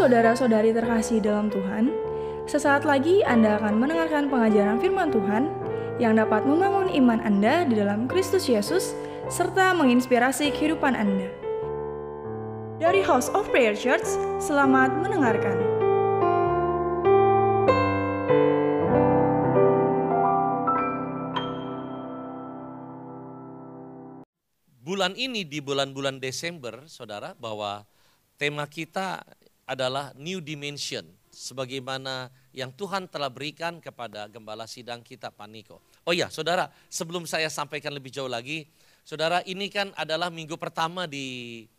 saudara-saudari terkasih dalam Tuhan, sesaat lagi Anda akan mendengarkan pengajaran firman Tuhan yang dapat membangun iman Anda di dalam Kristus Yesus serta menginspirasi kehidupan Anda. Dari House of Prayer Church, selamat mendengarkan. bulan ini di bulan-bulan Desember, saudara, bahwa tema kita adalah New Dimension, sebagaimana yang Tuhan telah berikan kepada gembala sidang kita, Paniko. Oh ya, saudara, sebelum saya sampaikan lebih jauh lagi, saudara, ini kan adalah minggu pertama di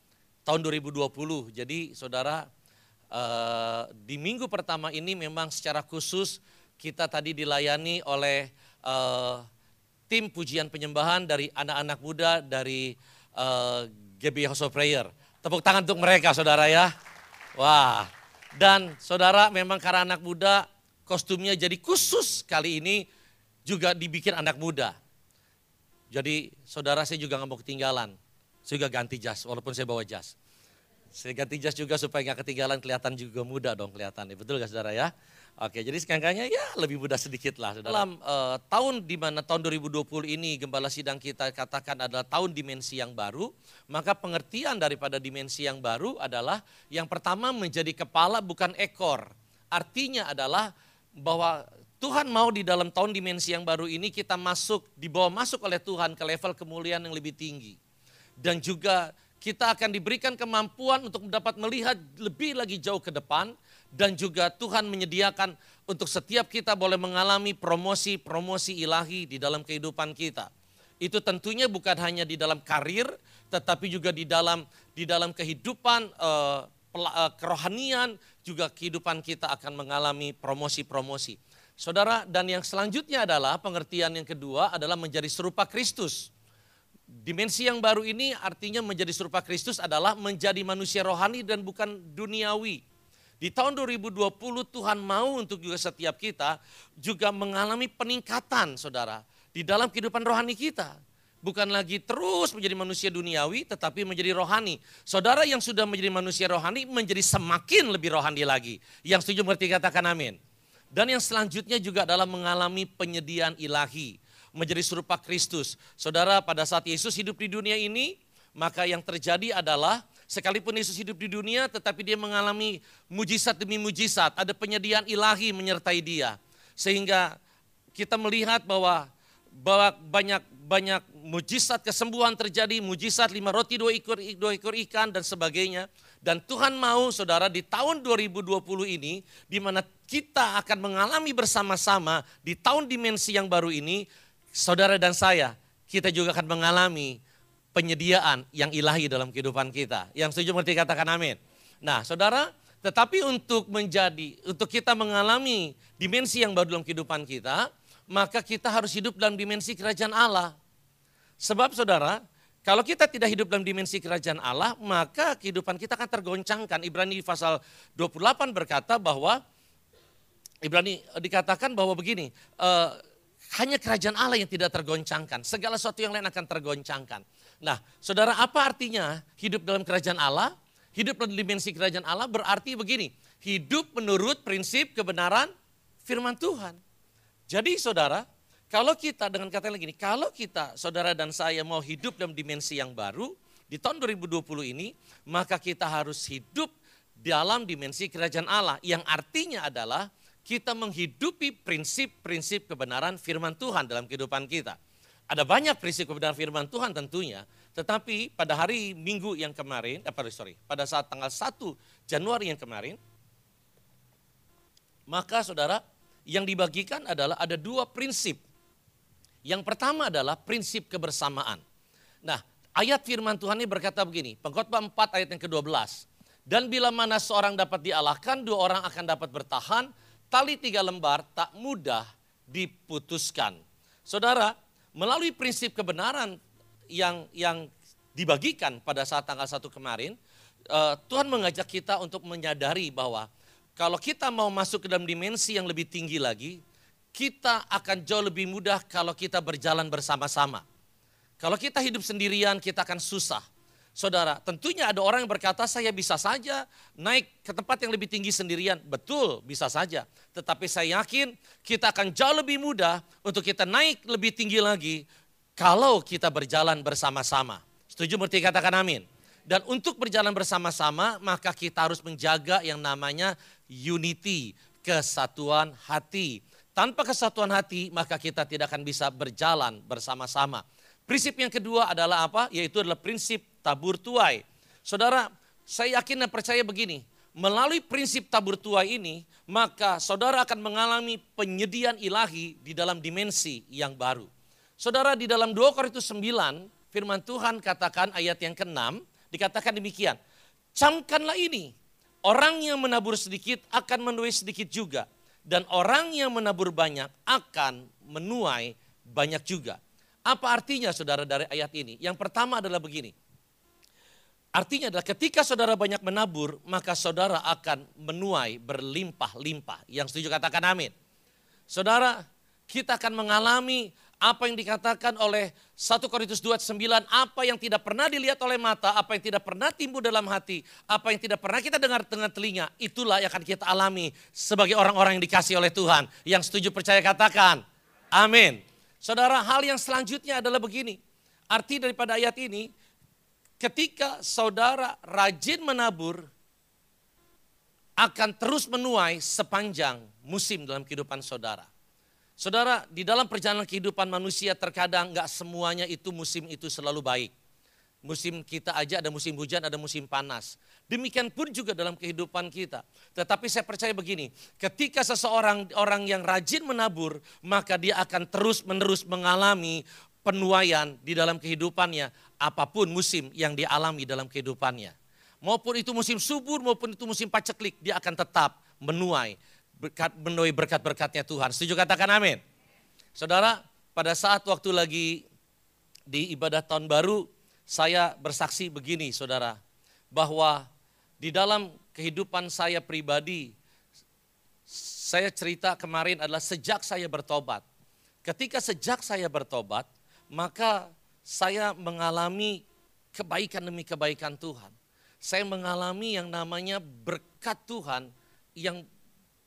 tahun 2020. Jadi, saudara, eh, di minggu pertama ini memang secara khusus kita tadi dilayani oleh eh, tim pujian penyembahan dari anak-anak muda dari uh, GB House of Prayer. Tepuk tangan untuk mereka saudara ya. Wah, dan saudara memang karena anak muda kostumnya jadi khusus kali ini juga dibikin anak muda. Jadi saudara saya juga nggak mau ketinggalan. Saya juga ganti jas walaupun saya bawa jas. Saya ganti jas juga supaya nggak ketinggalan kelihatan juga muda dong kelihatannya. Betul gak saudara ya? Oke, jadi sekangkanya ya lebih mudah sedikit lah. Saudara. Dalam uh, tahun di mana tahun 2020 ini gembala sidang kita katakan adalah tahun dimensi yang baru, maka pengertian daripada dimensi yang baru adalah yang pertama menjadi kepala bukan ekor. Artinya adalah bahwa Tuhan mau di dalam tahun dimensi yang baru ini kita masuk, dibawa masuk oleh Tuhan ke level kemuliaan yang lebih tinggi. Dan juga kita akan diberikan kemampuan untuk dapat melihat lebih lagi jauh ke depan dan juga Tuhan menyediakan untuk setiap kita boleh mengalami promosi-promosi ilahi di dalam kehidupan kita. Itu tentunya bukan hanya di dalam karir, tetapi juga di dalam di dalam kehidupan uh, kerohanian, juga kehidupan kita akan mengalami promosi-promosi. Saudara, dan yang selanjutnya adalah pengertian yang kedua adalah menjadi serupa Kristus. Dimensi yang baru ini artinya menjadi serupa Kristus adalah menjadi manusia rohani dan bukan duniawi. Di tahun 2020 Tuhan mau untuk juga setiap kita juga mengalami peningkatan saudara. Di dalam kehidupan rohani kita. Bukan lagi terus menjadi manusia duniawi tetapi menjadi rohani. Saudara yang sudah menjadi manusia rohani menjadi semakin lebih rohani lagi. Yang setuju mengerti katakan amin. Dan yang selanjutnya juga adalah mengalami penyediaan ilahi menjadi serupa Kristus. Saudara, pada saat Yesus hidup di dunia ini, maka yang terjadi adalah sekalipun Yesus hidup di dunia tetapi dia mengalami mujizat demi mujizat, ada penyediaan ilahi menyertai dia. Sehingga kita melihat bahwa bahwa banyak banyak mujizat kesembuhan terjadi, mujizat lima roti dua ekor dua ekor ikan dan sebagainya. Dan Tuhan mau saudara di tahun 2020 ini di mana kita akan mengalami bersama-sama di tahun dimensi yang baru ini saudara dan saya, kita juga akan mengalami penyediaan yang ilahi dalam kehidupan kita. Yang setuju mengerti katakan amin. Nah saudara, tetapi untuk menjadi, untuk kita mengalami dimensi yang baru dalam kehidupan kita, maka kita harus hidup dalam dimensi kerajaan Allah. Sebab saudara, kalau kita tidak hidup dalam dimensi kerajaan Allah, maka kehidupan kita akan tergoncangkan. Ibrani pasal 28 berkata bahwa, Ibrani dikatakan bahwa begini, uh, hanya kerajaan Allah yang tidak tergoncangkan. Segala sesuatu yang lain akan tergoncangkan. Nah, saudara apa artinya hidup dalam kerajaan Allah? Hidup dalam dimensi kerajaan Allah berarti begini. Hidup menurut prinsip kebenaran firman Tuhan. Jadi saudara, kalau kita dengan kata lagi ini, kalau kita saudara dan saya mau hidup dalam dimensi yang baru, di tahun 2020 ini, maka kita harus hidup dalam dimensi kerajaan Allah. Yang artinya adalah kita menghidupi prinsip-prinsip kebenaran firman Tuhan dalam kehidupan kita. Ada banyak prinsip kebenaran firman Tuhan tentunya, tetapi pada hari Minggu yang kemarin, eh, sorry, pada saat tanggal 1 Januari yang kemarin, maka saudara, yang dibagikan adalah ada dua prinsip. Yang pertama adalah prinsip kebersamaan. Nah, ayat firman Tuhan ini berkata begini, pengkhotbah 4 ayat yang ke-12. Dan bila mana seorang dapat dialahkan, dua orang akan dapat bertahan, tali tiga lembar tak mudah diputuskan. Saudara, melalui prinsip kebenaran yang yang dibagikan pada saat tanggal 1 kemarin, uh, Tuhan mengajak kita untuk menyadari bahwa kalau kita mau masuk ke dalam dimensi yang lebih tinggi lagi, kita akan jauh lebih mudah kalau kita berjalan bersama-sama. Kalau kita hidup sendirian, kita akan susah. Saudara, tentunya ada orang yang berkata saya bisa saja naik ke tempat yang lebih tinggi sendirian. Betul, bisa saja. Tetapi saya yakin kita akan jauh lebih mudah untuk kita naik lebih tinggi lagi kalau kita berjalan bersama-sama. Setuju Murti katakan amin. Dan untuk berjalan bersama-sama maka kita harus menjaga yang namanya unity, kesatuan hati. Tanpa kesatuan hati maka kita tidak akan bisa berjalan bersama-sama. Prinsip yang kedua adalah apa? Yaitu adalah prinsip tabur tuai. Saudara, saya yakin dan percaya begini, melalui prinsip tabur tuai ini, maka saudara akan mengalami penyediaan ilahi di dalam dimensi yang baru. Saudara, di dalam 2 Korintus 9, firman Tuhan katakan ayat yang ke-6, dikatakan demikian, camkanlah ini, orang yang menabur sedikit akan menuai sedikit juga, dan orang yang menabur banyak akan menuai banyak juga. Apa artinya saudara dari ayat ini? Yang pertama adalah begini. Artinya adalah ketika saudara banyak menabur, maka saudara akan menuai berlimpah-limpah. Yang setuju katakan amin. Saudara, kita akan mengalami apa yang dikatakan oleh 1 Korintus 29, apa yang tidak pernah dilihat oleh mata, apa yang tidak pernah timbul dalam hati, apa yang tidak pernah kita dengar dengan telinga, itulah yang akan kita alami sebagai orang-orang yang dikasih oleh Tuhan. Yang setuju percaya katakan, amin. Saudara, hal yang selanjutnya adalah begini. Arti daripada ayat ini, ketika saudara rajin menabur, akan terus menuai sepanjang musim dalam kehidupan saudara. Saudara, di dalam perjalanan kehidupan manusia terkadang nggak semuanya itu musim itu selalu baik. Musim kita aja ada musim hujan, ada musim panas. Demikian pun juga dalam kehidupan kita. Tetapi saya percaya begini, ketika seseorang orang yang rajin menabur, maka dia akan terus-menerus mengalami penuaian di dalam kehidupannya, apa pun musim yang dialami dalam kehidupannya. Maupun itu musim subur, maupun itu musim paceklik, dia akan tetap menuai berkat menuai berkat-berkatnya Tuhan. Setuju katakan amin. Saudara, pada saat waktu lagi di ibadah tahun baru, saya bersaksi begini saudara, bahwa di dalam kehidupan saya pribadi, saya cerita kemarin adalah sejak saya bertobat. Ketika sejak saya bertobat, maka saya mengalami kebaikan demi kebaikan Tuhan. Saya mengalami yang namanya berkat Tuhan yang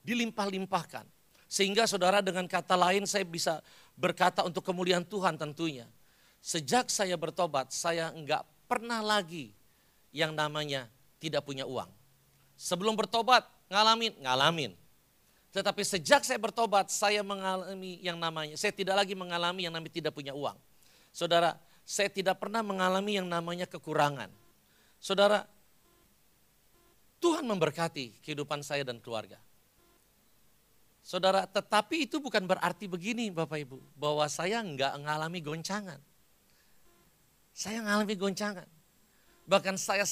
dilimpah-limpahkan. Sehingga saudara dengan kata lain saya bisa berkata untuk kemuliaan Tuhan tentunya. Sejak saya bertobat, saya enggak pernah lagi yang namanya tidak punya uang. Sebelum bertobat, ngalamin, ngalamin. Tetapi sejak saya bertobat, saya mengalami yang namanya, saya tidak lagi mengalami yang namanya tidak punya uang. Saudara, saya tidak pernah mengalami yang namanya kekurangan. Saudara, Tuhan memberkati kehidupan saya dan keluarga. Saudara, tetapi itu bukan berarti begini Bapak Ibu, bahwa saya enggak mengalami goncangan. Saya mengalami goncangan. Bahkan saya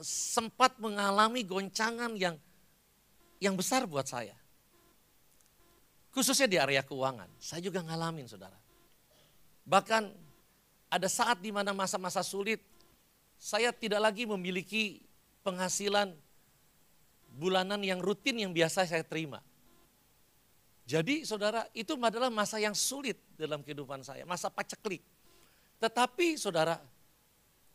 sempat mengalami goncangan yang yang besar buat saya. Khususnya di area keuangan. Saya juga ngalamin saudara. Bahkan ada saat di mana masa-masa sulit, saya tidak lagi memiliki penghasilan bulanan yang rutin yang biasa saya terima. Jadi saudara, itu adalah masa yang sulit dalam kehidupan saya, masa paceklik. Tetapi saudara,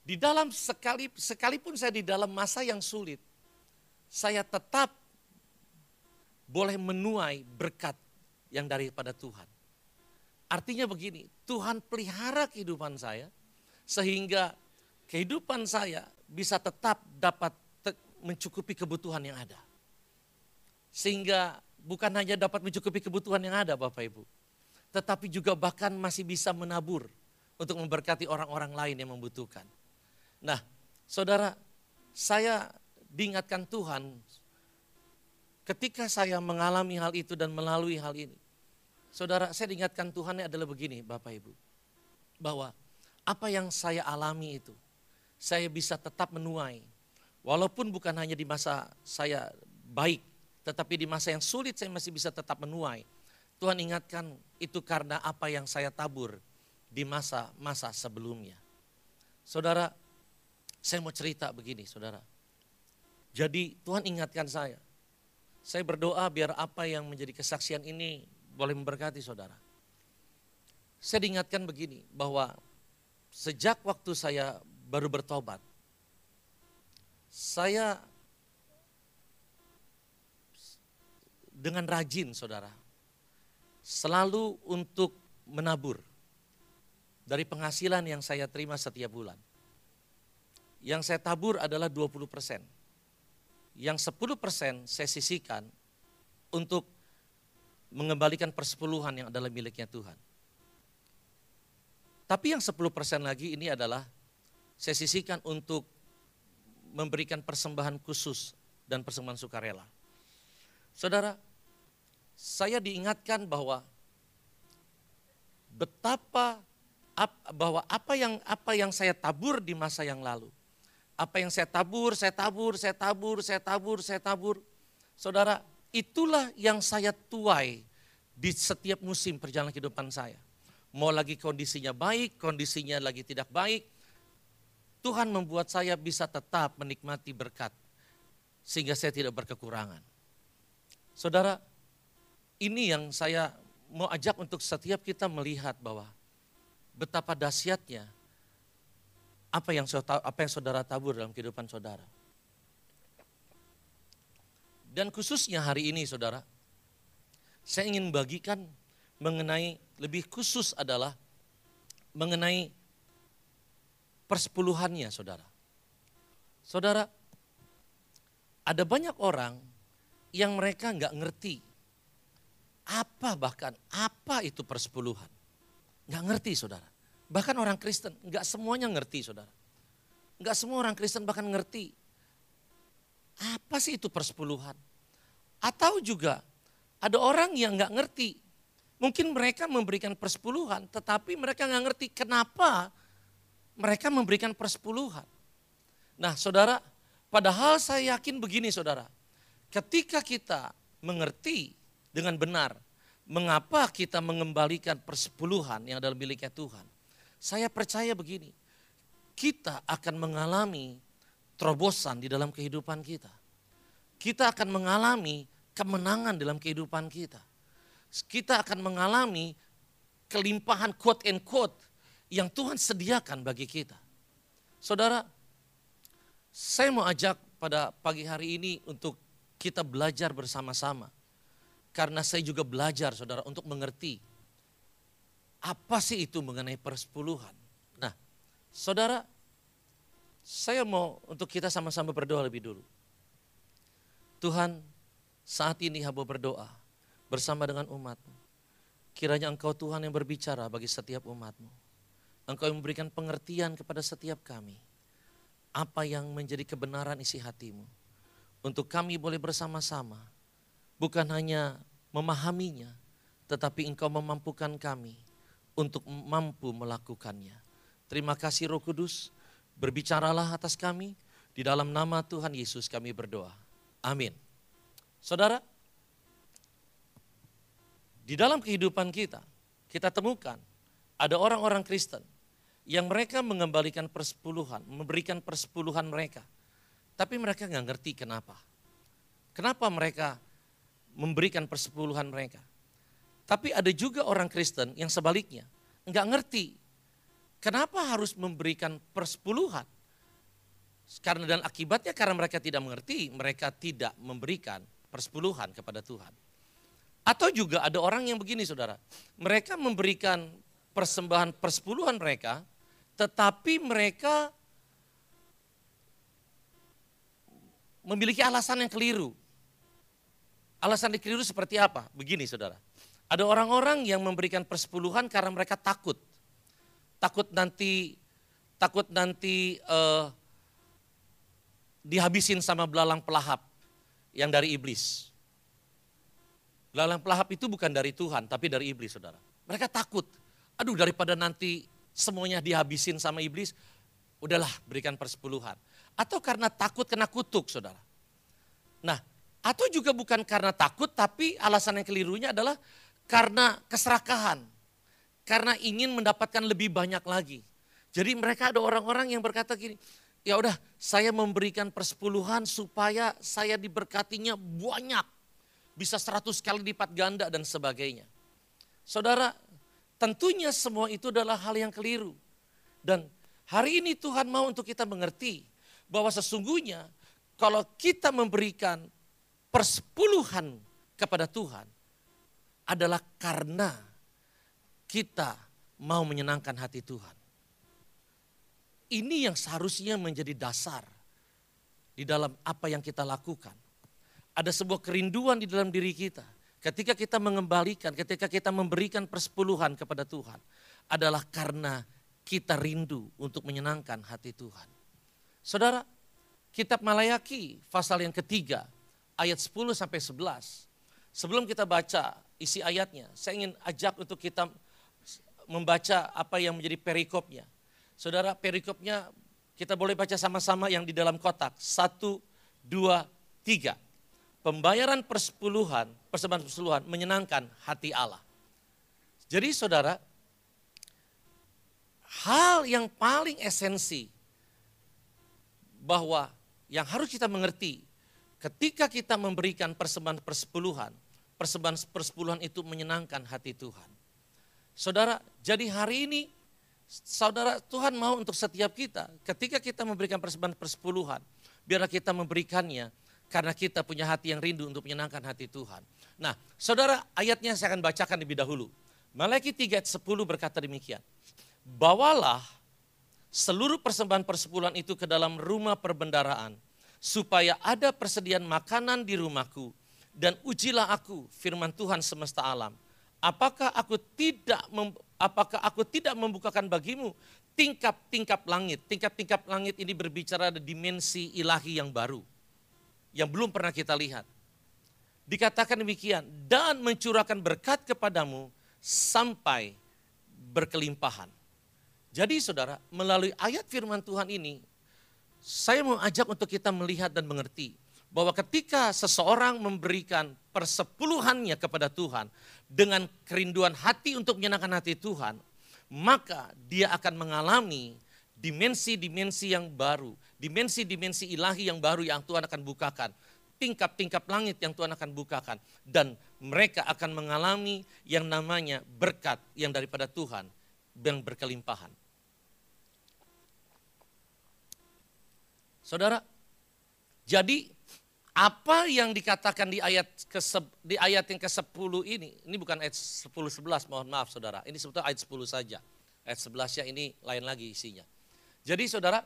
di dalam sekali sekalipun saya di dalam masa yang sulit, saya tetap boleh menuai berkat yang daripada Tuhan. Artinya begini, Tuhan pelihara kehidupan saya sehingga kehidupan saya bisa tetap dapat mencukupi kebutuhan yang ada. Sehingga bukan hanya dapat mencukupi kebutuhan yang ada Bapak Ibu, tetapi juga bahkan masih bisa menabur untuk memberkati orang-orang lain yang membutuhkan. Nah, saudara, saya diingatkan Tuhan ketika saya mengalami hal itu dan melalui hal ini. Saudara, saya diingatkan Tuhan adalah begini Bapak Ibu. Bahwa apa yang saya alami itu, saya bisa tetap menuai. Walaupun bukan hanya di masa saya baik, tetapi di masa yang sulit saya masih bisa tetap menuai. Tuhan ingatkan itu karena apa yang saya tabur di masa-masa sebelumnya. Saudara, saya mau cerita begini, saudara. Jadi Tuhan ingatkan saya. Saya berdoa biar apa yang menjadi kesaksian ini boleh memberkati saudara. Saya diingatkan begini, bahwa sejak waktu saya baru bertobat, saya dengan rajin saudara, selalu untuk menabur dari penghasilan yang saya terima setiap bulan. Yang saya tabur adalah 20 persen. Yang 10 persen saya sisihkan untuk mengembalikan persepuluhan yang adalah miliknya Tuhan. Tapi yang 10 persen lagi ini adalah saya sisihkan untuk memberikan persembahan khusus dan persembahan sukarela. Saudara, saya diingatkan bahwa betapa bahwa apa yang apa yang saya tabur di masa yang lalu, apa yang saya tabur, saya tabur, saya tabur, saya tabur, saya tabur. Saudara, itulah yang saya tuai di setiap musim perjalanan kehidupan saya. Mau lagi kondisinya baik, kondisinya lagi tidak baik, Tuhan membuat saya bisa tetap menikmati berkat sehingga saya tidak berkekurangan. Saudara, ini yang saya mau ajak untuk setiap kita melihat bahwa betapa dahsyatnya apa yang apa yang saudara tabur dalam kehidupan saudara. Dan khususnya hari ini saudara, saya ingin bagikan mengenai lebih khusus adalah mengenai persepuluhannya saudara. Saudara, ada banyak orang yang mereka nggak ngerti apa bahkan apa itu persepuluhan. Nggak ngerti saudara. Bahkan orang Kristen nggak semuanya ngerti saudara. Nggak semua orang Kristen bahkan ngerti apa sih itu persepuluhan. Atau juga ada orang yang nggak ngerti. Mungkin mereka memberikan persepuluhan tetapi mereka nggak ngerti kenapa mereka memberikan persepuluhan. Nah saudara, padahal saya yakin begini saudara. Ketika kita mengerti dengan benar mengapa kita mengembalikan persepuluhan yang adalah miliknya Tuhan. Saya percaya begini, kita akan mengalami terobosan di dalam kehidupan kita. Kita akan mengalami kemenangan dalam kehidupan kita. Kita akan mengalami kelimpahan quote and quote yang Tuhan sediakan bagi kita. Saudara, saya mau ajak pada pagi hari ini untuk kita belajar bersama-sama. Karena saya juga belajar saudara untuk mengerti apa sih itu mengenai persepuluhan. Nah saudara, saya mau untuk kita sama-sama berdoa lebih dulu. Tuhan saat ini hamba berdoa bersama dengan umatmu. Kiranya engkau Tuhan yang berbicara bagi setiap umatmu. Engkau yang memberikan pengertian kepada setiap kami. Apa yang menjadi kebenaran isi hatimu. Untuk kami boleh bersama-sama. Bukan hanya memahaminya, tetapi engkau memampukan kami untuk mampu melakukannya. Terima kasih Roh Kudus, berbicaralah atas kami, di dalam nama Tuhan Yesus kami berdoa. Amin. Saudara, di dalam kehidupan kita, kita temukan ada orang-orang Kristen yang mereka mengembalikan persepuluhan, memberikan persepuluhan mereka. Tapi mereka nggak ngerti kenapa. Kenapa mereka memberikan persepuluhan mereka. Tapi ada juga orang Kristen yang sebaliknya, nggak ngerti kenapa harus memberikan persepuluhan. Karena dan akibatnya karena mereka tidak mengerti, mereka tidak memberikan persepuluhan kepada Tuhan. Atau juga ada orang yang begini saudara, mereka memberikan persembahan persepuluhan mereka, tetapi mereka memiliki alasan yang keliru. Alasan yang keliru seperti apa? Begini saudara, ada orang-orang yang memberikan persepuluhan karena mereka takut. Takut nanti takut nanti uh, dihabisin sama belalang pelahap yang dari iblis. Belalang pelahap itu bukan dari Tuhan, tapi dari iblis saudara. Mereka takut aduh daripada nanti semuanya dihabisin sama iblis, udahlah berikan persepuluhan. Atau karena takut kena kutuk saudara. Nah atau juga bukan karena takut tapi alasan yang kelirunya adalah karena keserakahan. Karena ingin mendapatkan lebih banyak lagi. Jadi mereka ada orang-orang yang berkata gini, ya udah saya memberikan persepuluhan supaya saya diberkatinya banyak. Bisa seratus kali lipat ganda dan sebagainya. Saudara, Tentunya semua itu adalah hal yang keliru. Dan hari ini Tuhan mau untuk kita mengerti bahwa sesungguhnya kalau kita memberikan persepuluhan kepada Tuhan adalah karena kita mau menyenangkan hati Tuhan. Ini yang seharusnya menjadi dasar di dalam apa yang kita lakukan. Ada sebuah kerinduan di dalam diri kita. Ketika kita mengembalikan, ketika kita memberikan persepuluhan kepada Tuhan. Adalah karena kita rindu untuk menyenangkan hati Tuhan. Saudara, kitab Malayaki pasal yang ketiga ayat 10 sampai 11. Sebelum kita baca isi ayatnya, saya ingin ajak untuk kita membaca apa yang menjadi perikopnya. Saudara, perikopnya kita boleh baca sama-sama yang di dalam kotak. Satu, dua, tiga. Pembayaran persepuluhan, persembahan persepuluhan menyenangkan hati Allah. Jadi saudara, hal yang paling esensi bahwa yang harus kita mengerti ketika kita memberikan persembahan persepuluhan, persembahan persepuluhan itu menyenangkan hati Tuhan. Saudara, jadi hari ini saudara Tuhan mau untuk setiap kita ketika kita memberikan persembahan persepuluhan, biarlah kita memberikannya karena kita punya hati yang rindu untuk menyenangkan hati Tuhan. Nah, saudara ayatnya saya akan bacakan lebih dahulu. Malaikat 3 ayat 10 berkata demikian. Bawalah seluruh persembahan persepuluhan itu ke dalam rumah perbendaraan, supaya ada persediaan makanan di rumahku, dan ujilah aku firman Tuhan semesta alam. Apakah aku tidak apakah aku tidak membukakan bagimu tingkap-tingkap langit? Tingkap-tingkap langit ini berbicara ada dimensi ilahi yang baru yang belum pernah kita lihat. Dikatakan demikian, dan mencurahkan berkat kepadamu sampai berkelimpahan. Jadi saudara, melalui ayat firman Tuhan ini, saya mau ajak untuk kita melihat dan mengerti bahwa ketika seseorang memberikan persepuluhannya kepada Tuhan dengan kerinduan hati untuk menyenangkan hati Tuhan, maka dia akan mengalami dimensi-dimensi yang baru, dimensi-dimensi ilahi yang baru yang Tuhan akan bukakan, tingkap-tingkap langit yang Tuhan akan bukakan, dan mereka akan mengalami yang namanya berkat yang daripada Tuhan yang berkelimpahan. Saudara, jadi apa yang dikatakan di ayat ke di ayat yang ke-10 ini, ini bukan ayat 10 11, mohon maaf Saudara. Ini sebetulnya ayat 10 saja. Ayat 11-nya ini lain lagi isinya. Jadi Saudara,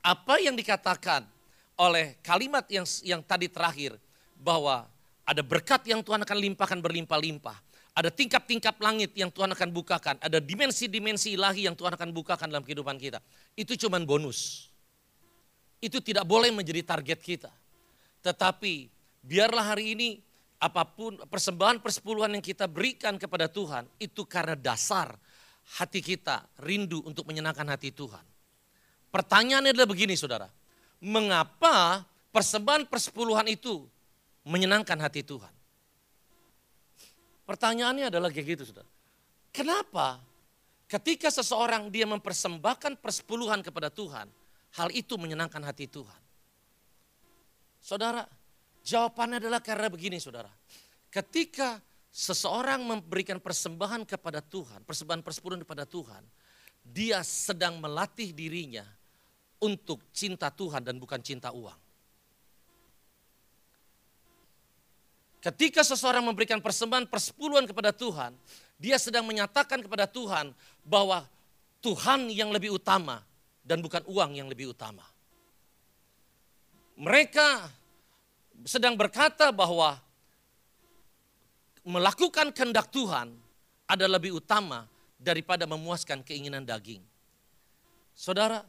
apa yang dikatakan oleh kalimat yang yang tadi terakhir bahwa ada berkat yang Tuhan akan limpahkan berlimpah-limpah. Ada tingkap-tingkap langit yang Tuhan akan bukakan. Ada dimensi-dimensi ilahi yang Tuhan akan bukakan dalam kehidupan kita. Itu cuma bonus. Itu tidak boleh menjadi target kita. Tetapi biarlah hari ini apa pun persembahan persepuluhan yang kita berikan kepada Tuhan. Itu karena dasar hati kita rindu untuk menyenangkan hati Tuhan. Pertanyaannya adalah begini saudara. Mengapa persembahan persepuluhan itu menyenangkan hati Tuhan? Pertanyaannya adalah kayak gitu saudara. Kenapa ketika seseorang dia mempersembahkan persepuluhan kepada Tuhan, hal itu menyenangkan hati Tuhan? Saudara, jawabannya adalah karena begini saudara. Ketika seseorang memberikan persembahan kepada Tuhan, persembahan persepuluhan kepada Tuhan, dia sedang melatih dirinya untuk cinta Tuhan dan bukan cinta uang. Ketika seseorang memberikan persembahan persepuluhan kepada Tuhan, dia sedang menyatakan kepada Tuhan bahwa Tuhan yang lebih utama dan bukan uang yang lebih utama. Mereka sedang berkata bahwa melakukan kehendak Tuhan adalah lebih utama daripada memuaskan keinginan daging. Saudara,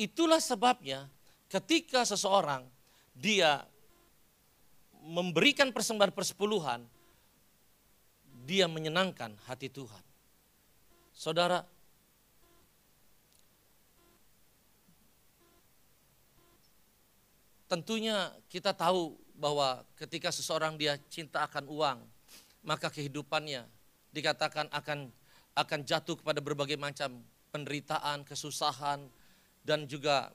Itulah sebabnya ketika seseorang dia memberikan persembahan persepuluhan, dia menyenangkan hati Tuhan. Saudara, tentunya kita tahu bahwa ketika seseorang dia cinta akan uang, maka kehidupannya dikatakan akan akan jatuh kepada berbagai macam penderitaan, kesusahan, dan juga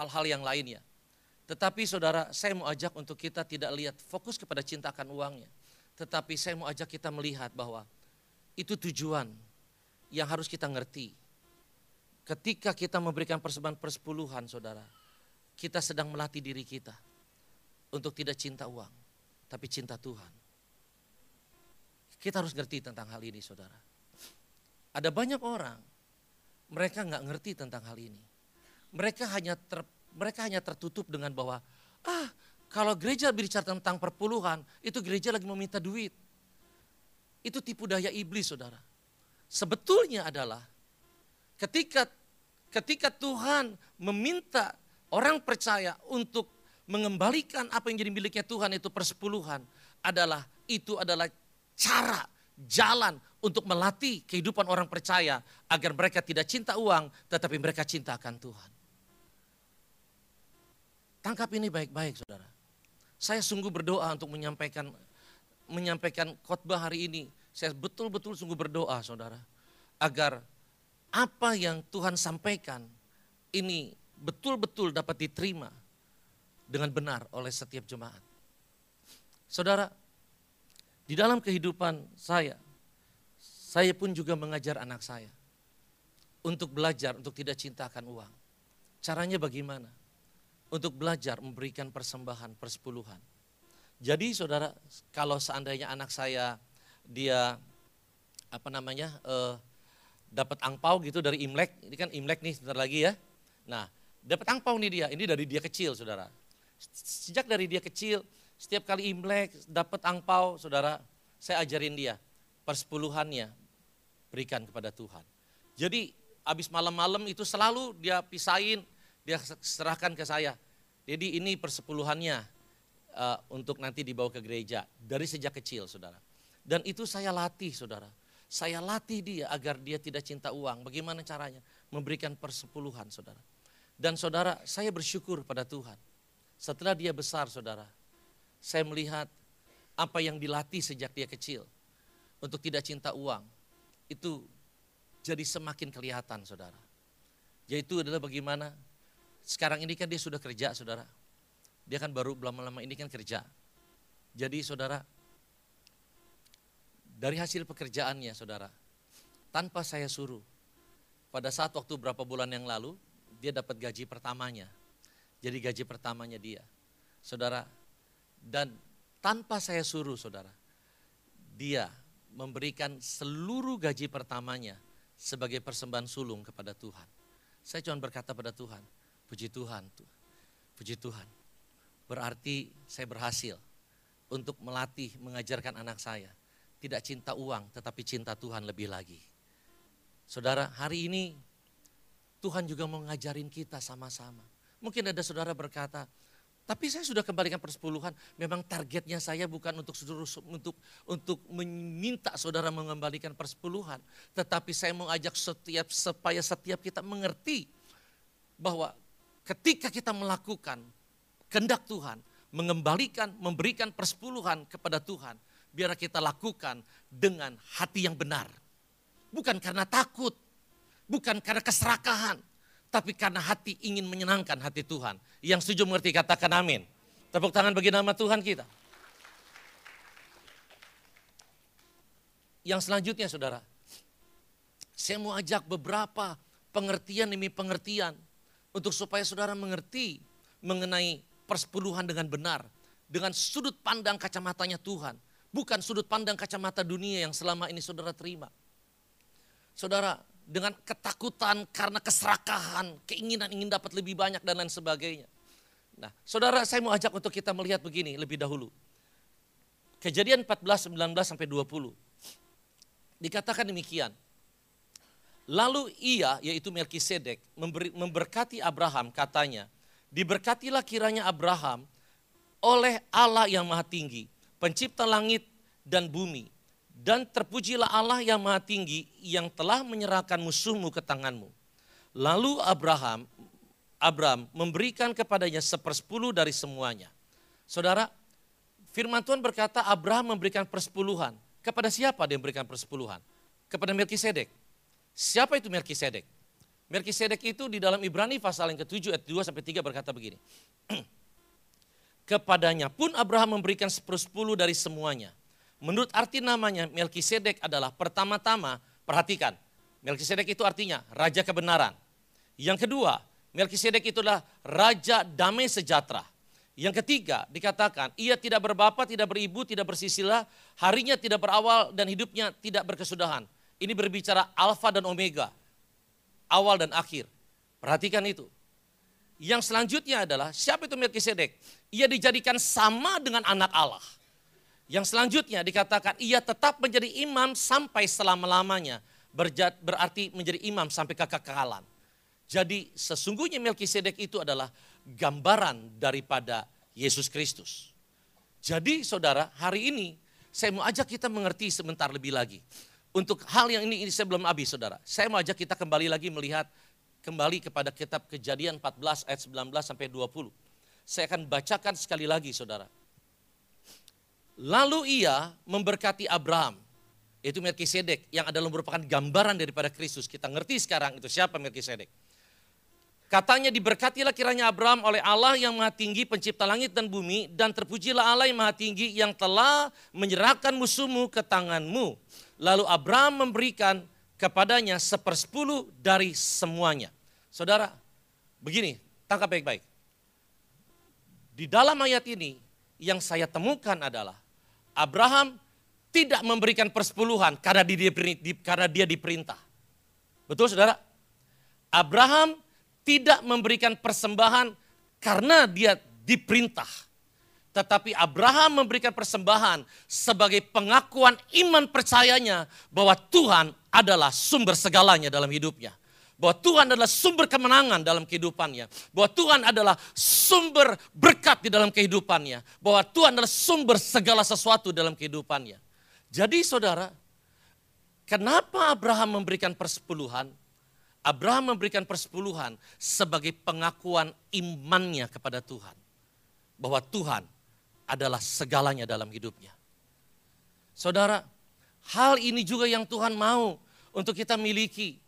hal-hal yang lainnya. Tetapi saudara, saya mau ajak untuk kita tidak lihat fokus kepada cinta akan uangnya. Tetapi saya mau ajak kita melihat bahwa itu tujuan yang harus kita ngerti. Ketika kita memberikan persembahan persepuluhan saudara, kita sedang melatih diri kita untuk tidak cinta uang, tapi cinta Tuhan. Kita harus ngerti tentang hal ini saudara. Ada banyak orang, mereka nggak ngerti tentang hal ini. Mereka hanya ter, mereka hanya tertutup dengan bahwa, ah kalau gereja bicara tentang perpuluhan, itu gereja lagi meminta duit. Itu tipu daya iblis, saudara. Sebetulnya adalah ketika ketika Tuhan meminta orang percaya untuk mengembalikan apa yang jadi miliknya Tuhan itu persepuluhan adalah itu adalah cara jalan untuk melatih kehidupan orang percaya agar mereka tidak cinta uang tetapi mereka cinta akan Tuhan. Tangkap ini baik-baik saudara. Saya sungguh berdoa untuk menyampaikan menyampaikan khotbah hari ini. Saya betul-betul sungguh berdoa saudara. Agar apa yang Tuhan sampaikan ini betul-betul dapat diterima dengan benar oleh setiap jemaat. Saudara, di dalam kehidupan saya, saya pun juga mengajar anak saya untuk belajar untuk tidak cintakan uang. Caranya bagaimana? untuk belajar memberikan persembahan persepuluhan. Jadi saudara, kalau seandainya anak saya dia apa namanya uh, dapat angpau gitu dari Imlek, ini kan Imlek nih sebentar lagi ya. Nah, dapat angpau nih dia, ini dari dia kecil saudara. Sejak dari dia kecil, setiap kali Imlek dapat angpau saudara, saya ajarin dia persepuluhannya berikan kepada Tuhan. Jadi habis malam-malam itu selalu dia pisahin dia serahkan ke saya. Jadi ini persepuluhannya uh, untuk nanti dibawa ke gereja dari sejak kecil saudara. Dan itu saya latih saudara. Saya latih dia agar dia tidak cinta uang. Bagaimana caranya? Memberikan persepuluhan saudara. Dan saudara saya bersyukur pada Tuhan. Setelah dia besar saudara. Saya melihat apa yang dilatih sejak dia kecil. Untuk tidak cinta uang. Itu jadi semakin kelihatan saudara. Yaitu adalah bagaimana sekarang ini kan dia sudah kerja, saudara. Dia kan baru belum lama ini kan kerja. Jadi saudara, dari hasil pekerjaannya saudara, tanpa saya suruh, pada saat waktu berapa bulan yang lalu, dia dapat gaji pertamanya. Jadi gaji pertamanya dia. Saudara, dan tanpa saya suruh saudara, dia memberikan seluruh gaji pertamanya sebagai persembahan sulung kepada Tuhan. Saya cuma berkata pada Tuhan, Puji Tuhan, puji Tuhan. Berarti saya berhasil untuk melatih, mengajarkan anak saya. Tidak cinta uang, tetapi cinta Tuhan lebih lagi. Saudara, hari ini Tuhan juga mau ngajarin kita sama-sama. Mungkin ada saudara berkata, tapi saya sudah kembalikan persepuluhan. Memang targetnya saya bukan untuk seluruh untuk untuk meminta saudara mengembalikan persepuluhan, tetapi saya mengajak setiap supaya setiap kita mengerti bahwa ketika kita melakukan kehendak Tuhan, mengembalikan, memberikan persepuluhan kepada Tuhan, biar kita lakukan dengan hati yang benar. Bukan karena takut, bukan karena keserakahan, tapi karena hati ingin menyenangkan hati Tuhan. Yang setuju mengerti katakan amin. Tepuk tangan bagi nama Tuhan kita. Yang selanjutnya saudara, saya mau ajak beberapa pengertian demi pengertian untuk supaya saudara mengerti mengenai persepuluhan dengan benar. Dengan sudut pandang kacamatanya Tuhan. Bukan sudut pandang kacamata dunia yang selama ini saudara terima. Saudara, dengan ketakutan karena keserakahan, keinginan ingin dapat lebih banyak dan lain sebagainya. Nah, saudara saya mau ajak untuk kita melihat begini lebih dahulu. Kejadian 14, 19 sampai 20. Dikatakan demikian. Lalu ia, yaitu Melkisedek, memberkati Abraham katanya, diberkatilah kiranya Abraham oleh Allah yang maha tinggi, pencipta langit dan bumi. Dan terpujilah Allah yang maha tinggi yang telah menyerahkan musuhmu ke tanganmu. Lalu Abraham, Abraham memberikan kepadanya sepersepuluh dari semuanya. Saudara, firman Tuhan berkata Abraham memberikan persepuluhan. Kepada siapa dia memberikan persepuluhan? Kepada Melkisedek. Siapa itu Melkisedek? Melkisedek itu di dalam Ibrani pasal yang ke-7 ayat 2 sampai 3 berkata begini. Kepadanya pun Abraham memberikan sepersepuluh dari semuanya. Menurut arti namanya Melkisedek adalah pertama-tama, perhatikan. Melkisedek itu artinya raja kebenaran. Yang kedua, Melkisedek itulah raja damai sejahtera. Yang ketiga dikatakan ia tidak berbapa, tidak beribu, tidak bersisilah, harinya tidak berawal dan hidupnya tidak berkesudahan. Ini berbicara alfa dan omega, awal dan akhir. Perhatikan itu. Yang selanjutnya adalah siapa itu Melkisedek? Ia dijadikan sama dengan anak Allah. Yang selanjutnya dikatakan ia tetap menjadi imam sampai selama-lamanya. Berarti menjadi imam sampai kekekalan. Jadi sesungguhnya Melkisedek itu adalah gambaran daripada Yesus Kristus. Jadi saudara, hari ini saya mau ajak kita mengerti sebentar lebih lagi. Untuk hal yang ini, ini saya belum habis saudara. Saya mau ajak kita kembali lagi melihat kembali kepada kitab kejadian 14 ayat 19 sampai 20. Saya akan bacakan sekali lagi saudara. Lalu ia memberkati Abraham, yaitu Melkisedek yang adalah merupakan gambaran daripada Kristus. Kita ngerti sekarang itu siapa Melkisedek. Katanya diberkatilah kiranya Abraham oleh Allah yang maha tinggi pencipta langit dan bumi dan terpujilah Allah yang maha tinggi yang telah menyerahkan musuhmu ke tanganmu. Lalu Abraham memberikan kepadanya sepersepuluh dari semuanya. Saudara, begini, tangkap baik-baik. Di dalam ayat ini yang saya temukan adalah Abraham tidak memberikan persepuluhan karena dia, karena dia diperintah. Betul saudara? Abraham tidak memberikan persembahan karena dia diperintah. Tetapi Abraham memberikan persembahan sebagai pengakuan iman percayanya bahwa Tuhan adalah sumber segalanya dalam hidupnya. Bahwa Tuhan adalah sumber kemenangan dalam kehidupannya. Bahwa Tuhan adalah sumber berkat di dalam kehidupannya. Bahwa Tuhan adalah sumber segala sesuatu dalam kehidupannya. Jadi saudara, kenapa Abraham memberikan persepuluhan? Abraham memberikan persepuluhan sebagai pengakuan imannya kepada Tuhan. Bahwa Tuhan adalah segalanya dalam hidupnya. Saudara, hal ini juga yang Tuhan mau untuk kita miliki.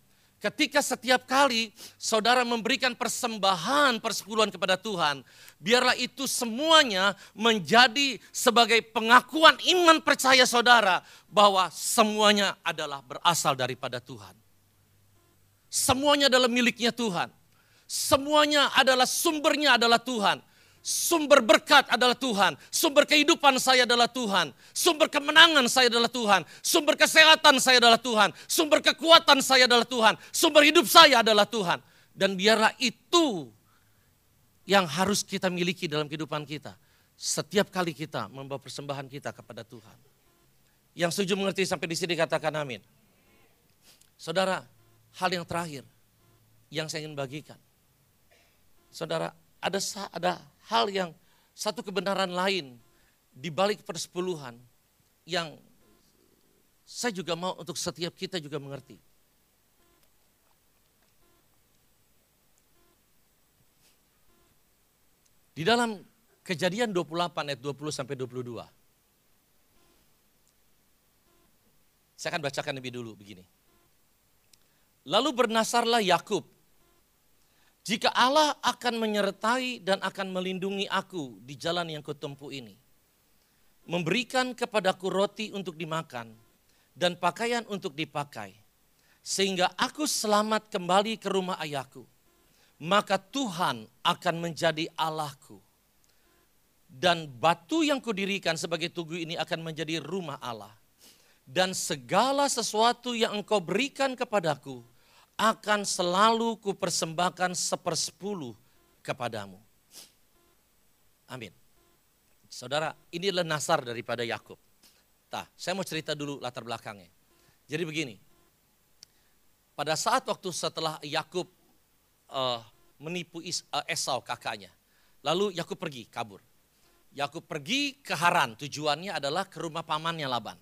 Ketika setiap kali saudara memberikan persembahan persepuluhan kepada Tuhan, biarlah itu semuanya menjadi sebagai pengakuan iman percaya saudara bahwa semuanya adalah berasal daripada Tuhan. Semuanya adalah miliknya Tuhan. Semuanya adalah sumbernya adalah Tuhan. Sumber berkat adalah Tuhan. Sumber kehidupan saya adalah Tuhan. Sumber kemenangan saya adalah Tuhan. Sumber kesehatan saya adalah Tuhan. Sumber kekuatan saya adalah Tuhan. Sumber hidup saya adalah Tuhan. Dan biarlah itu yang harus kita miliki dalam kehidupan kita. Setiap kali kita membawa persembahan kita kepada Tuhan. Yang setuju mengerti sampai di sini katakan amin. Saudara, hal yang terakhir yang saya ingin bagikan. Saudara, ada ada hal yang satu kebenaran lain di balik persepuluhan yang saya juga mau untuk setiap kita juga mengerti. Di dalam kejadian 28 ayat 20 sampai 22. Saya akan bacakan lebih dulu begini. Lalu bernasarlah Yakub. Jika Allah akan menyertai dan akan melindungi aku di jalan yang kutempuh ini. Memberikan kepadaku roti untuk dimakan dan pakaian untuk dipakai. Sehingga aku selamat kembali ke rumah ayahku. Maka Tuhan akan menjadi Allahku. Dan batu yang kudirikan sebagai tugu ini akan menjadi rumah Allah. Dan segala sesuatu yang engkau berikan kepadaku, akan selalu kupersembahkan sepersepuluh kepadamu. Amin. Saudara, ini adalah nasar daripada Yakub. Nah, saya mau cerita dulu latar belakangnya. Jadi begini, pada saat waktu setelah Yakub uh, menipu Is, uh, Esau kakaknya, lalu Yakub pergi kabur. Yakub pergi ke Haran, tujuannya adalah ke rumah pamannya Laban.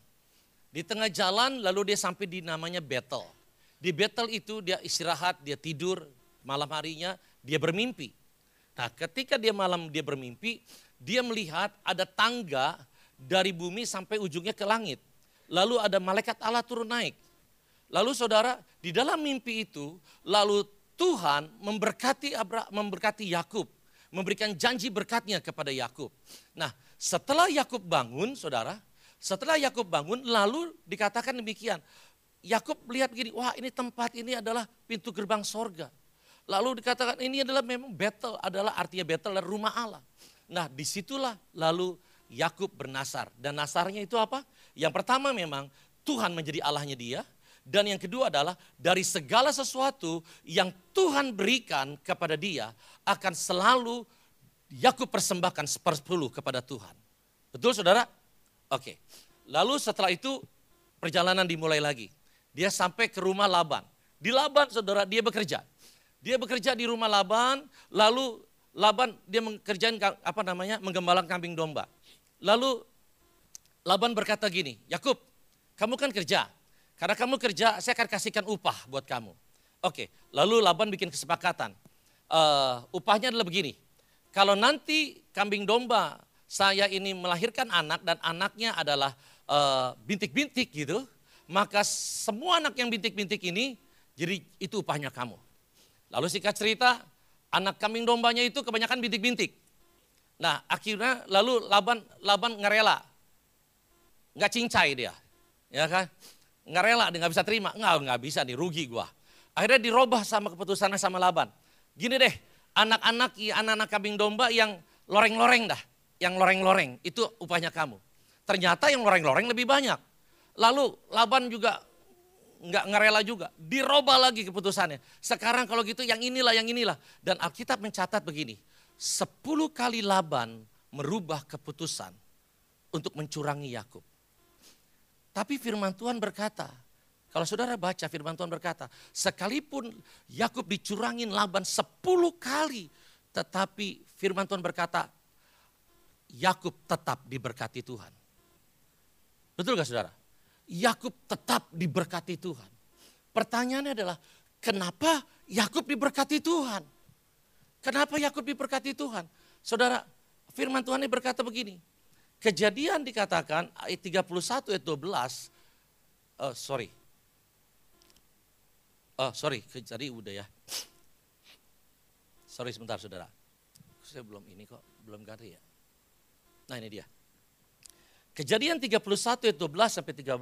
Di tengah jalan lalu dia sampai di namanya Betel. Di battle itu dia istirahat, dia tidur, malam harinya dia bermimpi. Nah ketika dia malam dia bermimpi, dia melihat ada tangga dari bumi sampai ujungnya ke langit. Lalu ada malaikat Allah turun naik. Lalu saudara, di dalam mimpi itu, lalu Tuhan memberkati Abra, memberkati Yakub, memberikan janji berkatnya kepada Yakub. Nah, setelah Yakub bangun, saudara, setelah Yakub bangun, lalu dikatakan demikian, Yakub melihat begini, wah ini tempat ini adalah pintu gerbang sorga. Lalu dikatakan ini adalah memang battle, adalah artinya battle adalah rumah Allah. Nah di situlah lalu Yakub bernasar. Dan nasarnya itu apa? Yang pertama memang Tuhan menjadi Allahnya dia. Dan yang kedua adalah dari segala sesuatu yang Tuhan berikan kepada dia akan selalu Yakub persembahkan sepersepuluh kepada Tuhan. Betul saudara? Oke. Lalu setelah itu perjalanan dimulai lagi. Dia sampai ke rumah Laban. Di Laban saudara dia bekerja. Dia bekerja di rumah Laban, lalu Laban dia mengerjain apa namanya menggembalakan kambing domba. Lalu Laban berkata gini, Yakub, kamu kan kerja. Karena kamu kerja, saya akan kasihkan upah buat kamu. Oke, lalu Laban bikin kesepakatan. Uh, upahnya adalah begini. Kalau nanti kambing domba saya ini melahirkan anak dan anaknya adalah eh, bintik-bintik uh, gitu, maka semua anak yang bintik-bintik ini jadi itu upahnya kamu. Lalu singkat cerita, anak kambing dombanya itu kebanyakan bintik-bintik. Nah akhirnya lalu Laban Laban ngerela, nggak cincai dia, ya kan? nggak dia nggak bisa terima. Nggak, nggak bisa nih, rugi gua. Akhirnya dirubah sama keputusannya sama Laban. Gini deh, anak-anak anak-anak kambing domba yang loreng-loreng dah. Yang loreng-loreng, itu upahnya kamu. Ternyata yang loreng-loreng lebih banyak. Lalu Laban juga nggak ngerela juga. Dirubah lagi keputusannya. Sekarang kalau gitu yang inilah, yang inilah. Dan Alkitab mencatat begini. Sepuluh kali Laban merubah keputusan untuk mencurangi Yakub. Tapi firman Tuhan berkata, kalau saudara baca firman Tuhan berkata, sekalipun Yakub dicurangin Laban sepuluh kali, tetapi firman Tuhan berkata, Yakub tetap diberkati Tuhan. Betul gak saudara? Yakub tetap diberkati Tuhan. Pertanyaannya adalah, kenapa Yakub diberkati Tuhan? Kenapa Yakub diberkati Tuhan? Saudara, firman Tuhan ini berkata begini, Kejadian dikatakan ayat 31 ayat 12, uh, sorry. Oh sorry, tadi udah ya. Sorry sebentar saudara. Saya belum ini kok, belum ganti ya. Nah ini dia. Kejadian 31 ayat 12 sampai 13.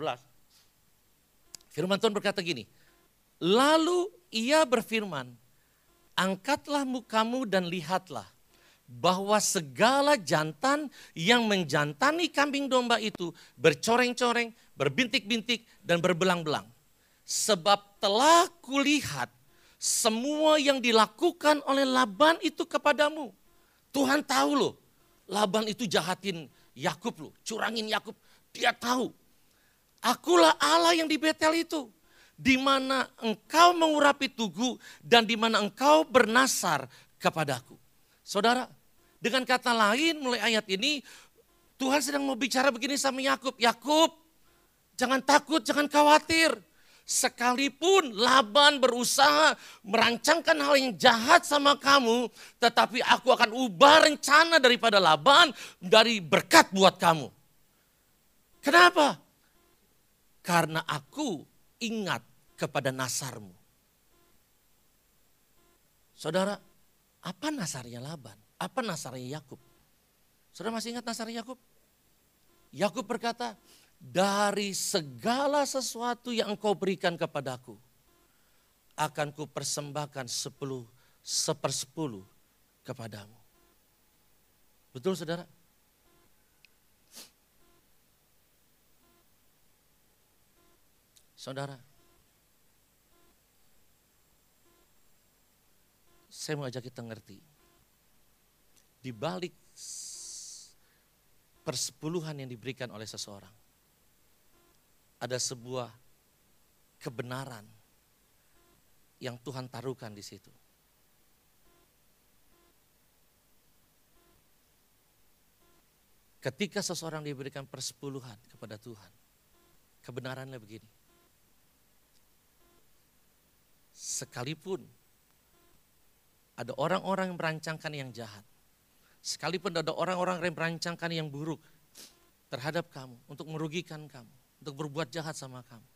Firman Tuhan berkata gini. Lalu ia berfirman, angkatlah mukamu dan lihatlah bahwa segala jantan yang menjantani kambing domba itu bercoreng-coreng, berbintik-bintik, dan berbelang-belang. Sebab telah kulihat semua yang dilakukan oleh Laban itu kepadamu. Tuhan tahu loh, Laban itu jahatin Yakub loh, curangin Yakub. Dia tahu. Akulah Allah yang di Betel itu. Di mana engkau mengurapi tugu dan di mana engkau bernasar kepadaku. Saudara, dengan kata lain mulai ayat ini Tuhan sedang mau bicara begini sama Yakub. Yakub, jangan takut, jangan khawatir. Sekalipun Laban berusaha merancangkan hal yang jahat sama kamu, tetapi aku akan ubah rencana daripada Laban dari berkat buat kamu. Kenapa? Karena aku ingat kepada nasarmu. Saudara, apa nasarnya Laban? Apa nasarnya Yakub? Saudara masih ingat nasarnya Yakub? Yakub berkata, dari segala sesuatu yang engkau berikan kepadaku, akan ku persembahkan sepuluh, sepersepuluh kepadamu. Betul saudara? Saudara, saya mau ajak kita ngerti di balik persepuluhan yang diberikan oleh seseorang. Ada sebuah kebenaran yang Tuhan taruhkan di situ. Ketika seseorang diberikan persepuluhan kepada Tuhan, kebenarannya begini. Sekalipun ada orang-orang yang merancangkan yang jahat, Sekalipun ada orang-orang yang merancangkan yang buruk terhadap kamu, untuk merugikan kamu, untuk berbuat jahat sama kamu.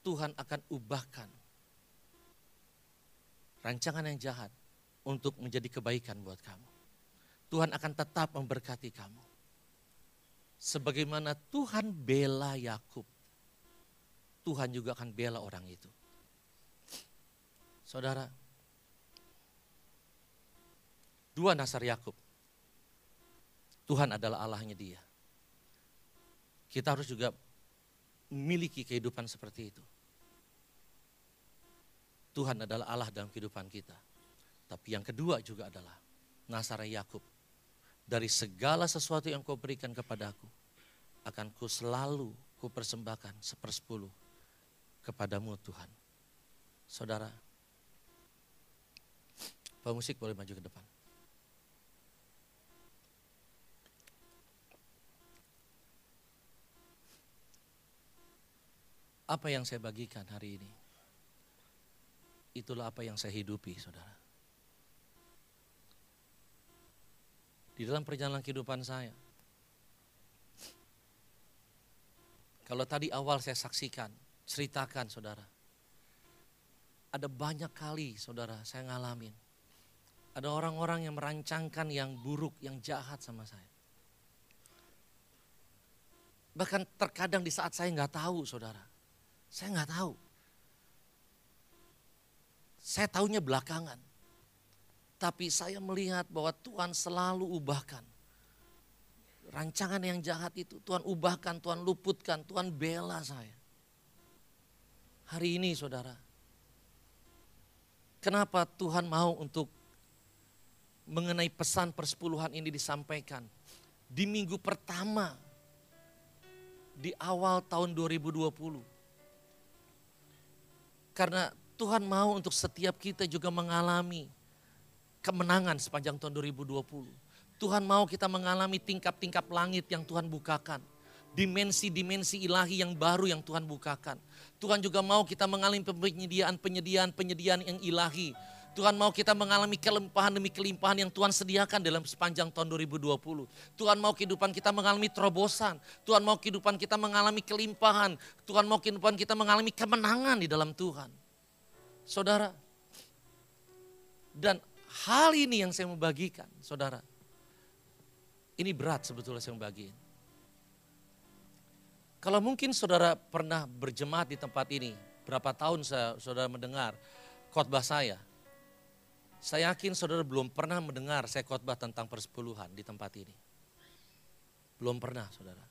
Tuhan akan ubahkan rancangan yang jahat untuk menjadi kebaikan buat kamu. Tuhan akan tetap memberkati kamu. Sebagaimana Tuhan bela Yakub, Tuhan juga akan bela orang itu. Saudara, Dua Nasar Yakub. Tuhan adalah Allahnya dia. Kita harus juga memiliki kehidupan seperti itu. Tuhan adalah Allah dalam kehidupan kita. Tapi yang kedua juga adalah Nasara Yakub. Dari segala sesuatu yang kau berikan kepadaku, akan ku selalu ku persembahkan sepersepuluh kepadamu Tuhan. Saudara, pemusik boleh maju ke depan. Apa yang saya bagikan hari ini? Itulah apa yang saya hidupi, saudara. Di dalam perjalanan kehidupan saya. Kalau tadi awal saya saksikan, ceritakan saudara. Ada banyak kali saudara saya ngalamin. Ada orang-orang yang merancangkan yang buruk, yang jahat sama saya. Bahkan terkadang di saat saya nggak tahu saudara. Saya nggak tahu. Saya tahunya belakangan. Tapi saya melihat bahwa Tuhan selalu ubahkan. Rancangan yang jahat itu Tuhan ubahkan, Tuhan luputkan, Tuhan bela saya. Hari ini saudara, kenapa Tuhan mau untuk mengenai pesan persepuluhan ini disampaikan di minggu pertama di awal tahun 2020. Karena Tuhan mau untuk setiap kita juga mengalami kemenangan sepanjang tahun 2020. Tuhan mau kita mengalami tingkap-tingkap langit yang Tuhan bukakan. Dimensi-dimensi ilahi yang baru yang Tuhan bukakan. Tuhan juga mau kita mengalami penyediaan-penyediaan penyediaan yang ilahi. Tuhan mau kita mengalami kelimpahan demi kelimpahan yang Tuhan sediakan dalam sepanjang tahun 2020. Tuhan mau kehidupan kita mengalami terobosan. Tuhan mau kehidupan kita mengalami kelimpahan. Tuhan mau kehidupan kita mengalami kemenangan di dalam Tuhan. Saudara, dan hal ini yang saya mau bagikan, saudara. Ini berat sebetulnya saya membagiin. Kalau mungkin saudara pernah berjemaat di tempat ini, berapa tahun saudara mendengar khotbah saya, saya yakin saudara belum pernah mendengar saya khotbah tentang persepuluhan di tempat ini. Belum pernah saudara.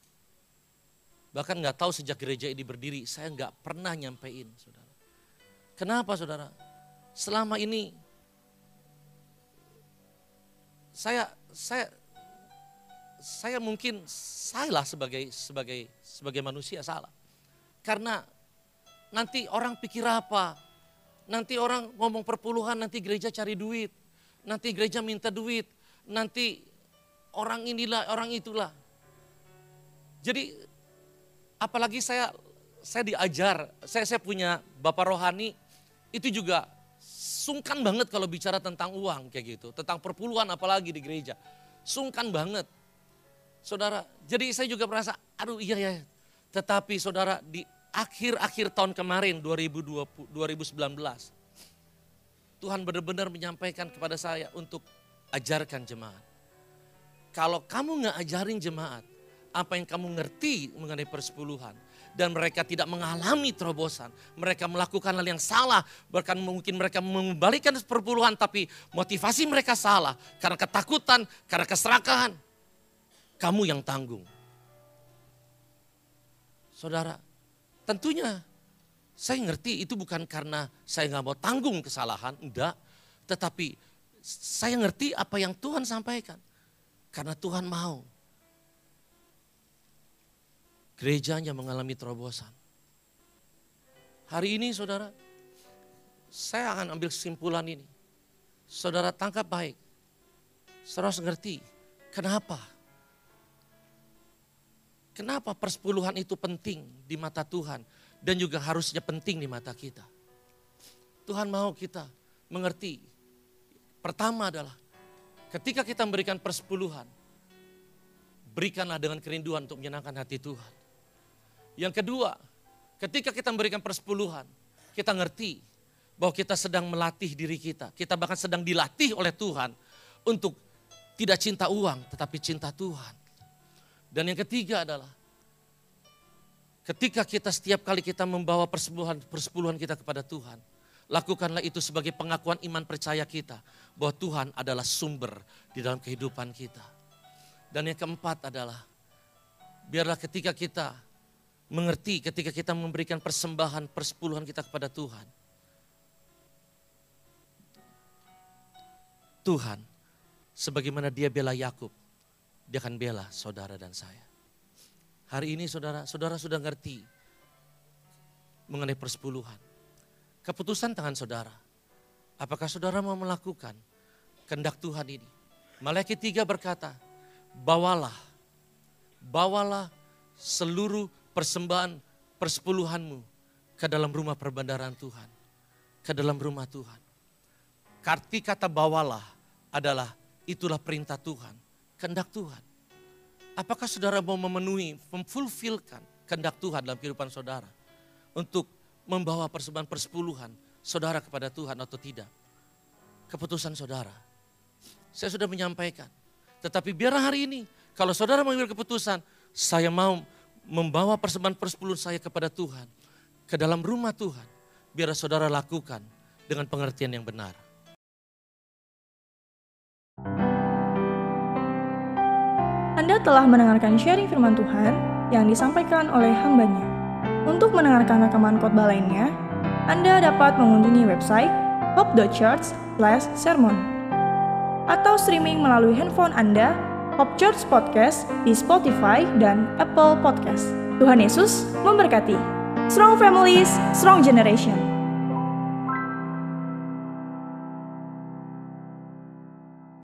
Bahkan nggak tahu sejak gereja ini berdiri, saya nggak pernah nyampein saudara. Kenapa saudara? Selama ini saya saya saya mungkin salah sebagai sebagai sebagai manusia salah. Karena nanti orang pikir apa, Nanti orang ngomong perpuluhan, nanti gereja cari duit. Nanti gereja minta duit. Nanti orang inilah, orang itulah. Jadi apalagi saya saya diajar, saya saya punya bapak rohani itu juga sungkan banget kalau bicara tentang uang kayak gitu, tentang perpuluhan apalagi di gereja. Sungkan banget. Saudara, jadi saya juga merasa aduh iya ya. Tetapi saudara di akhir-akhir tahun kemarin 2020, 2019 Tuhan benar-benar menyampaikan kepada saya untuk ajarkan jemaat. Kalau kamu nggak ajarin jemaat, apa yang kamu ngerti mengenai persepuluhan, dan mereka tidak mengalami terobosan, mereka melakukan hal yang salah, bahkan mungkin mereka mengembalikan perpuluhan, tapi motivasi mereka salah karena ketakutan, karena keserakahan. Kamu yang tanggung. Saudara, Tentunya saya ngerti itu bukan karena saya nggak mau tanggung kesalahan, enggak. Tetapi saya ngerti apa yang Tuhan sampaikan. Karena Tuhan mau gerejanya mengalami terobosan. Hari ini saudara, saya akan ambil kesimpulan ini. Saudara tangkap baik. Saudara harus ngerti kenapa Kenapa persepuluhan itu penting di mata Tuhan dan juga harusnya penting di mata kita? Tuhan mau kita mengerti. Pertama adalah ketika kita memberikan persepuluhan, berikanlah dengan kerinduan untuk menyenangkan hati Tuhan. Yang kedua, ketika kita memberikan persepuluhan, kita ngerti bahwa kita sedang melatih diri kita. Kita bahkan sedang dilatih oleh Tuhan untuk tidak cinta uang, tetapi cinta Tuhan. Dan yang ketiga adalah ketika kita setiap kali kita membawa persepuluhan, persepuluhan kita kepada Tuhan, Lakukanlah itu sebagai pengakuan iman percaya kita bahwa Tuhan adalah sumber di dalam kehidupan kita. Dan yang keempat adalah biarlah ketika kita mengerti, ketika kita memberikan persembahan persepuluhan kita kepada Tuhan. Tuhan, sebagaimana dia bela Yakub, dia akan bela saudara dan saya. Hari ini saudara, saudara sudah ngerti mengenai persepuluhan keputusan tangan saudara. Apakah saudara mau melakukan kehendak Tuhan ini? Malaikat tiga berkata, bawalah, bawalah seluruh persembahan persepuluhanmu ke dalam rumah perbendaharaan Tuhan. Ke dalam rumah Tuhan. Karti kata bawalah adalah itulah perintah Tuhan, kehendak Tuhan. Apakah saudara mau memenuhi, memfulfillkan kehendak Tuhan dalam kehidupan saudara? Untuk membawa persembahan persepuluhan saudara kepada Tuhan atau tidak. Keputusan saudara. Saya sudah menyampaikan. Tetapi biar hari ini, kalau saudara mengambil keputusan, saya mau membawa persembahan persepuluhan saya kepada Tuhan. Ke dalam rumah Tuhan. Biar saudara lakukan dengan pengertian yang benar. Anda telah mendengarkan sharing firman Tuhan yang disampaikan oleh hambanya. Untuk mendengarkan rekaman khotbah lainnya, Anda dapat mengunjungi website hope.church/sermon atau streaming melalui handphone Anda Hope Church Podcast di Spotify dan Apple Podcast. Tuhan Yesus memberkati. Strong families, strong generation.